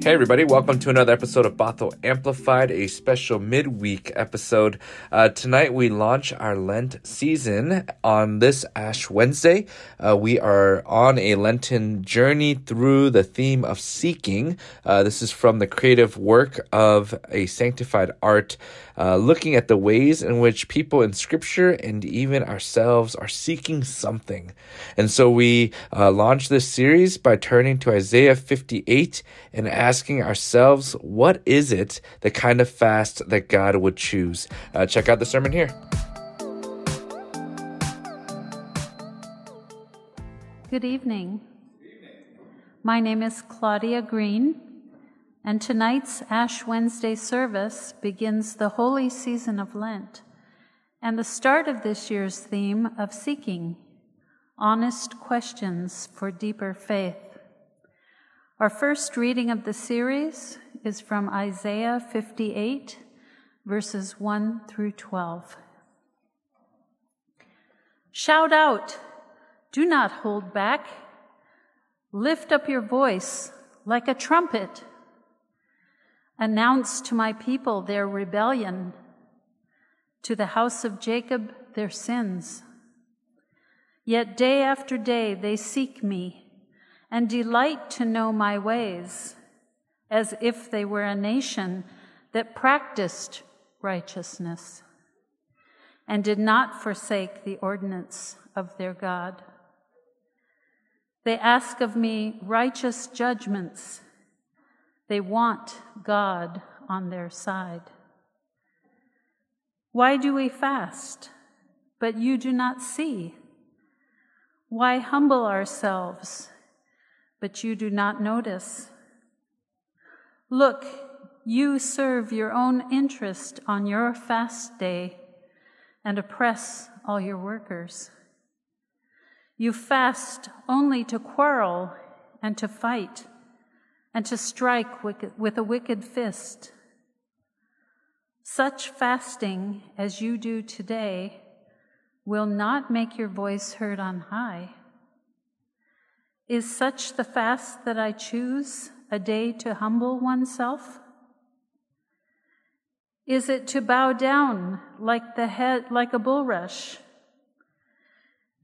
Hey, everybody, welcome to another episode of Bothell Amplified, a special midweek episode. Uh, tonight, we launch our Lent season on this Ash Wednesday. Uh, we are on a Lenten journey through the theme of seeking. Uh, this is from the creative work of a sanctified art, uh, looking at the ways in which people in Scripture and even ourselves are seeking something. And so, we uh, launch this series by turning to Isaiah 58 and asking asking ourselves, what is it the kind of fast that God would choose? Uh, check out the sermon here. Good evening. My name is Claudia Green, and tonight's Ash Wednesday service begins the holy season of Lent and the start of this year's theme of seeking honest questions for deeper faith. Our first reading of the series is from Isaiah 58, verses 1 through 12. Shout out, do not hold back. Lift up your voice like a trumpet. Announce to my people their rebellion, to the house of Jacob their sins. Yet day after day they seek me and delight to know my ways, as if they were a nation that practiced righteousness and did not forsake the ordinance of their God. They ask of me righteous judgments. They want God on their side. Why do we fast, but you do not see? Why humble ourselves? But you do not notice. Look, you serve your own interest on your fast day and oppress all your workers. You fast only to quarrel and to fight and to strike with a wicked fist. Such fasting as you do today will not make your voice heard on high. Is such the fast that I choose, a day to humble oneself? Is it to bow down like the head like a bulrush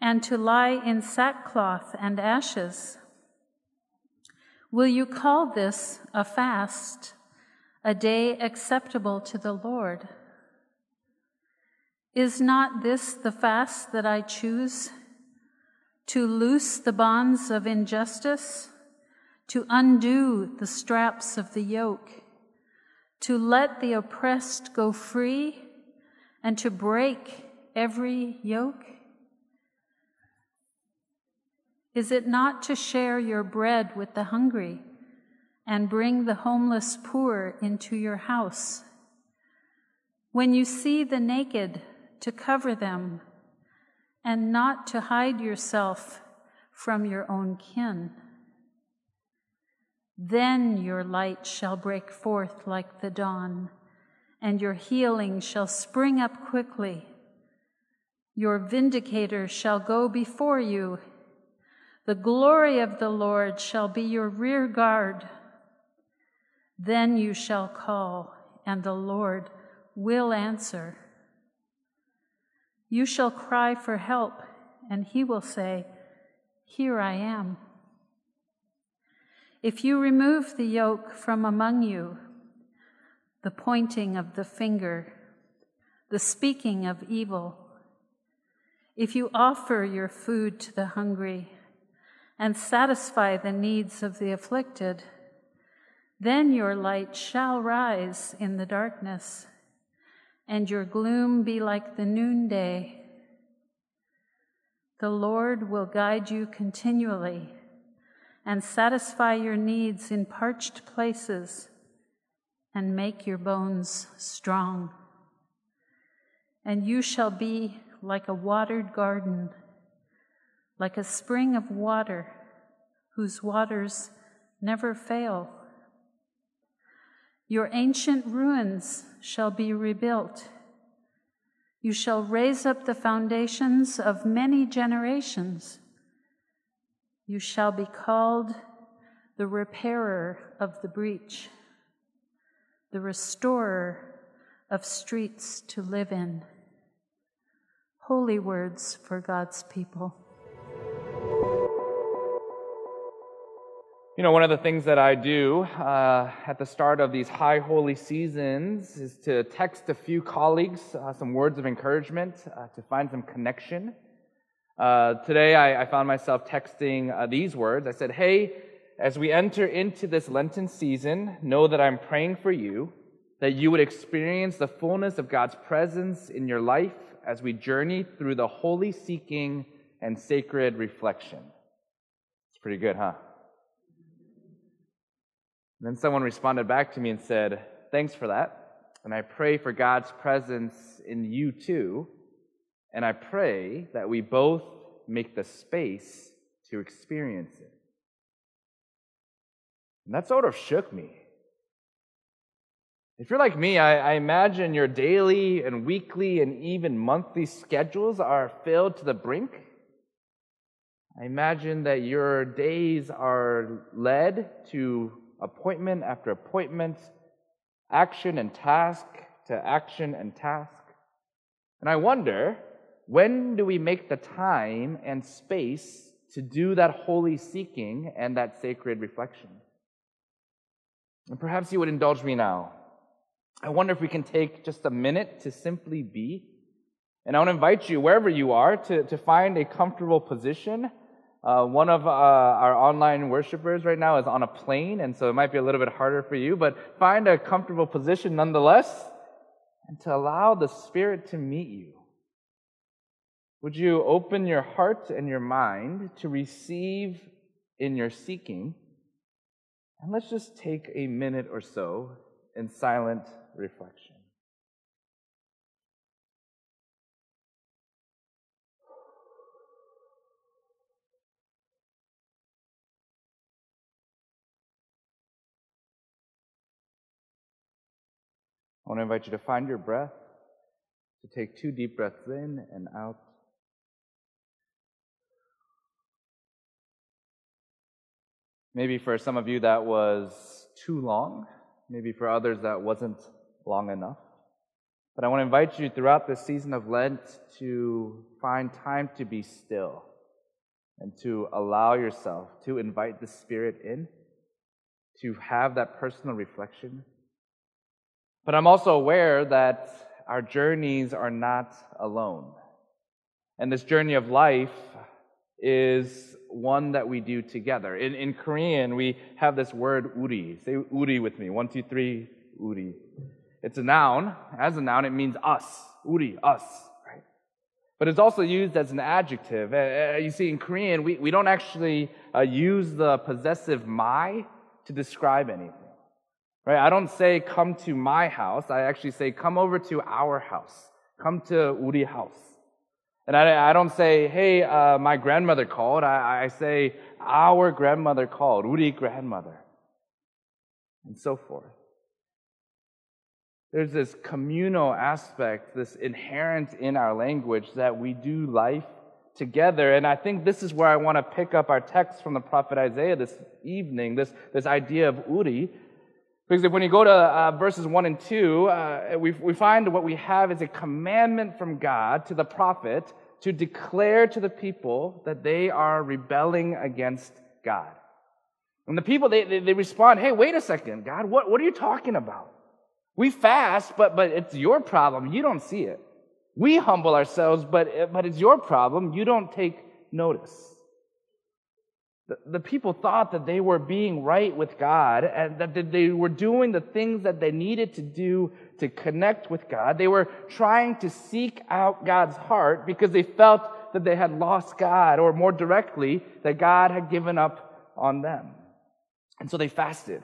and to lie in sackcloth and ashes? Will you call this a fast, a day acceptable to the Lord? Is not this the fast that I choose to loose the bonds of injustice, to undo the straps of the yoke, to let the oppressed go free, and to break every yoke? Is it not to share your bread with the hungry and bring the homeless poor into your house? When you see the naked, to cover them and not to hide yourself from your own kin. Then your light shall break forth like the dawn, and your healing shall spring up quickly. Your vindicator shall go before you. The glory of the Lord shall be your rear guard. Then you shall call, and the Lord will answer. You shall cry for help, and he will say, Here I am. If you remove the yoke from among you, the pointing of the finger, the speaking of evil, if you offer your food to the hungry and satisfy the needs of the afflicted, then your light shall rise in the darkness and your gloom be like the noonday. The Lord will guide you continually and satisfy your needs in parched places and make your bones strong. And you shall be like a watered garden, like a spring of water whose waters never fail. Your ancient ruins shall be rebuilt. You shall raise up the foundations of many generations. You shall be called the repairer of the breach, the restorer of streets to live in. Holy words for God's people. You know, one of the things that I do uh, at the start of these high holy seasons is to text a few colleagues uh, some words of encouragement uh, to find some connection. Uh, today, I, I, found myself texting uh, these words. I said, Hey, as we enter into this Lenten season, know that I'm praying for you, that you would experience the fullness of God's presence in your life as we journey through the holy seeking and sacred reflection. It's pretty good, huh? And then someone responded back to me and said, Thanks for that. And I pray for God's presence in you too. And I pray that we both make the space to experience it. And that sort of shook me. If you're like me, I, I, imagine your daily and weekly and even monthly schedules are filled to the brink. I imagine that your days are led to appointment after appointment, action and task to action and task. And I wonder, when do we make the time and space to do that holy seeking and that sacred reflection? And perhaps you would indulge me now. I wonder if we can take just a minute to simply be. And I want to invite you, wherever you are, to, to find a comfortable position uh, one of uh, our online worshipers right now is on a plane, and so it might be a little bit harder for you, but find a comfortable position nonetheless and to allow the Spirit to meet you. Would you open your heart and your mind to receive in your seeking? And let's just take a minute or so in silent reflection. I want to invite you to find your breath, to take two deep breaths in and out. Maybe for some of you that was too long. Maybe for others that wasn't long enough. But I want to invite you throughout this season of Lent to find time to be still and to allow yourself to invite the Spirit in, to have that personal reflection but I'm also aware that our journeys are not alone. And this journey of life is one that we do together. In, in Korean, we have this word uri. Say uri with me. One, two, three, uri. It's a noun. As a noun, it means us. Uri, us. Right? But it's also used as an adjective. Uh, uh you see, in Korean, we, we don't actually uh, use the possessive my to describe anything. Right? I don't say come to my house. I actually say come over to our house. Come to Uri house. And I, I don't say, hey, uh, my grandmother called. I, I say our grandmother called, Uri grandmother. And so forth. There's this communal aspect, this inherent in our language that we do life together. And I think this is where I want to pick up our text from the prophet Isaiah this evening, this, this idea of Uri, because when you go to uh, verses 1 and 2, uh, we, we find what we have is a commandment from God to the prophet to declare to the people that they are rebelling against God. And the people, they, they, they respond, hey, wait a second, God, what, what are you talking about? We fast, but, but it's your problem. You don't see it. We humble ourselves, but, but it's your problem. You don't take notice. The, people thought that they were being right with God and that they were doing the things that they needed to do to connect with God. They were trying to seek out God's heart because they felt that they had lost God, or more directly, that God had given up on them. And so they fasted,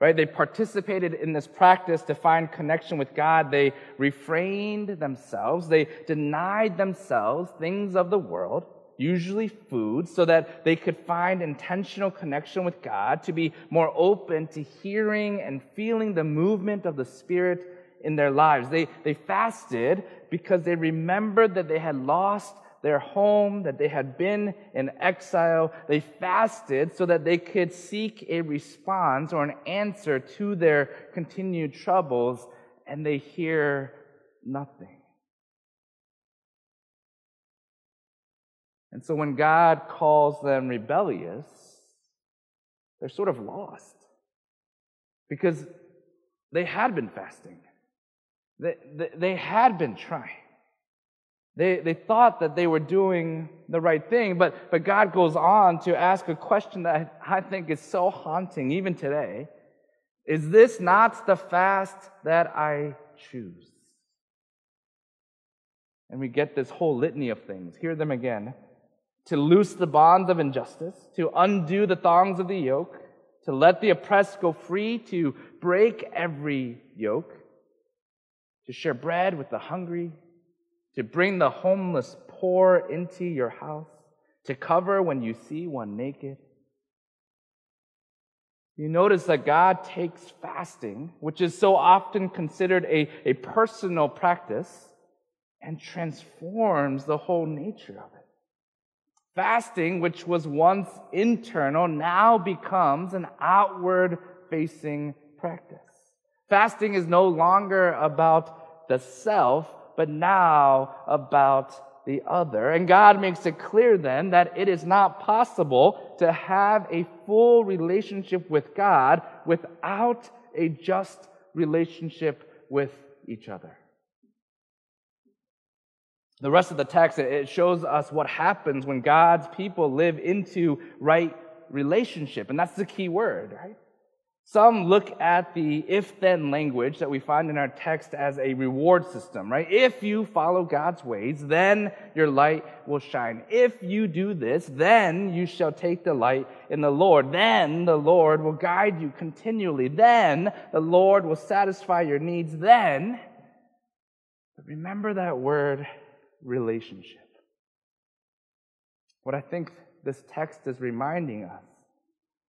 right? They participated in this practice to find connection with God. They refrained themselves. They denied themselves things of the world usually food, so that they could find intentional connection with God, to be more open to hearing and feeling the movement of the Spirit in their lives. They, they fasted because they remembered that they had lost their home, that they had been in exile. They fasted so that they could seek a response or an answer to their continued troubles, and they hear nothing. And so when God calls them rebellious, they're sort of lost because they had been fasting, they, they, they had been trying. They, they thought that they were doing the right thing, but, but God goes on to ask a question that I think is so haunting even today. Is this not the fast that I choose? And we get this whole litany of things. Hear them again. To loose the bonds of injustice, to undo the thongs of the yoke, to let the oppressed go free, to break every yoke, to share bread with the hungry, to bring the homeless poor into your house, to cover when you see one naked. You notice that God takes fasting, which is so often considered a, a personal practice, and transforms the whole nature of it. Fasting, which was once internal, now becomes an outward facing practice. Fasting is no longer about the self, but now about the other. And God makes it clear then that it is not possible to have a full relationship with God without a just relationship with each other. The rest of the text, it shows us what happens when God's people live into right relationship. And that's the key word, right? Some look at the if then language that we find in our text as a reward system, right? If you follow God's ways, then your light will shine. If you do this, then you shall take delight in the Lord. Then the Lord will guide you continually. Then the Lord will satisfy your needs. Then, remember that word relationship. What I think this text is reminding us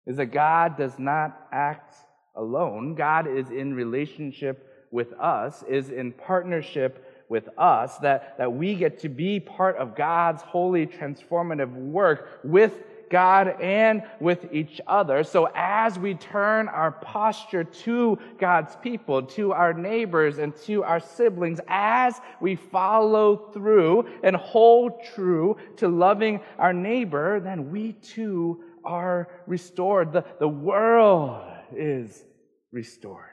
is that God does not act alone. God is in relationship with us, is in partnership with us, that, that we get to be part of God's holy transformative work with God and with each other. So as we turn our posture to God's people, to our neighbors, and to our siblings, as we follow through and hold true to loving our neighbor, then we too are restored. The, the world is restored.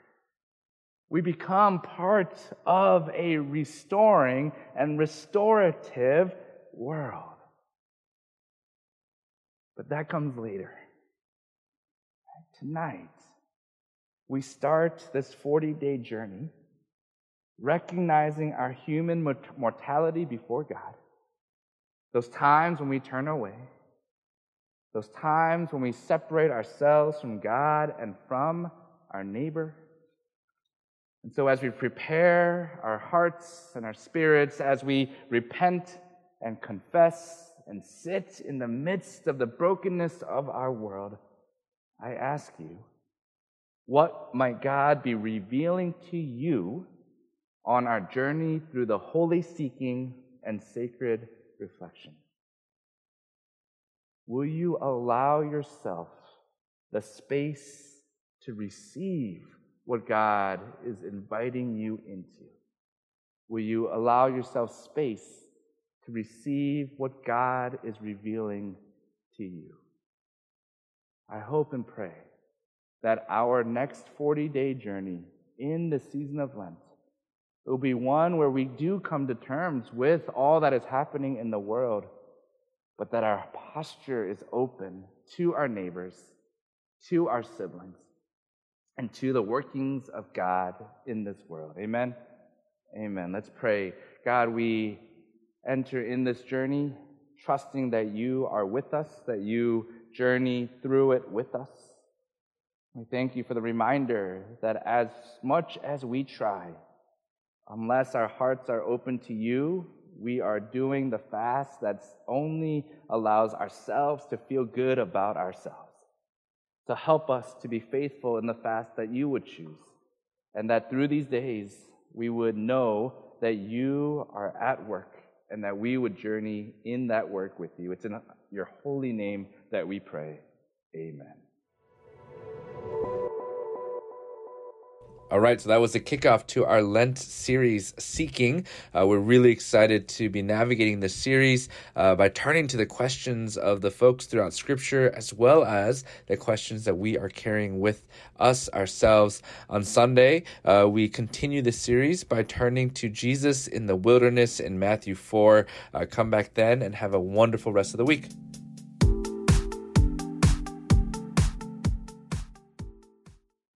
We become part of a restoring and restorative world. But that comes later. Tonight, we start this 40 day journey recognizing our human mortality before God, those times when we turn away those times when we separate ourselves from God and from our neighbor. And so, as we prepare our hearts and our spirits, as we repent and confess and sit in the midst of the brokenness of our world, I ask you, what might God be revealing to you on our journey through the holy seeking and sacred reflection? Will you allow yourself the space to receive what God is inviting you into? Will you allow yourself space to receive what God is revealing to you? I hope and pray that our next 40 day journey in the season of Lent will be one where we do come to terms with all that is happening in the world but that our posture is open to our neighbors, to our siblings, and to the workings of God in this world. Amen. Amen. Let's pray. God, we enter in this journey trusting that you are with us, that you journey through it with us. We thank you for the reminder that as much as we try, unless our hearts are open to you, we are doing the fast that only allows ourselves to feel good about ourselves, to help us to be faithful in the fast that you would choose, and that through these days we would know that you are at work and that we would journey in that work with you. It's in your holy name that we pray. Amen. All right, so that was the kickoff to our Lent series, Seeking. Uh, we're really excited to be navigating this series uh, by turning to the questions of the folks throughout Scripture, as well as the questions that we are carrying with us ourselves. On Sunday, uh, we continue the series by turning to Jesus in the wilderness in Matthew 4. Uh, come back then and have a wonderful rest of the week.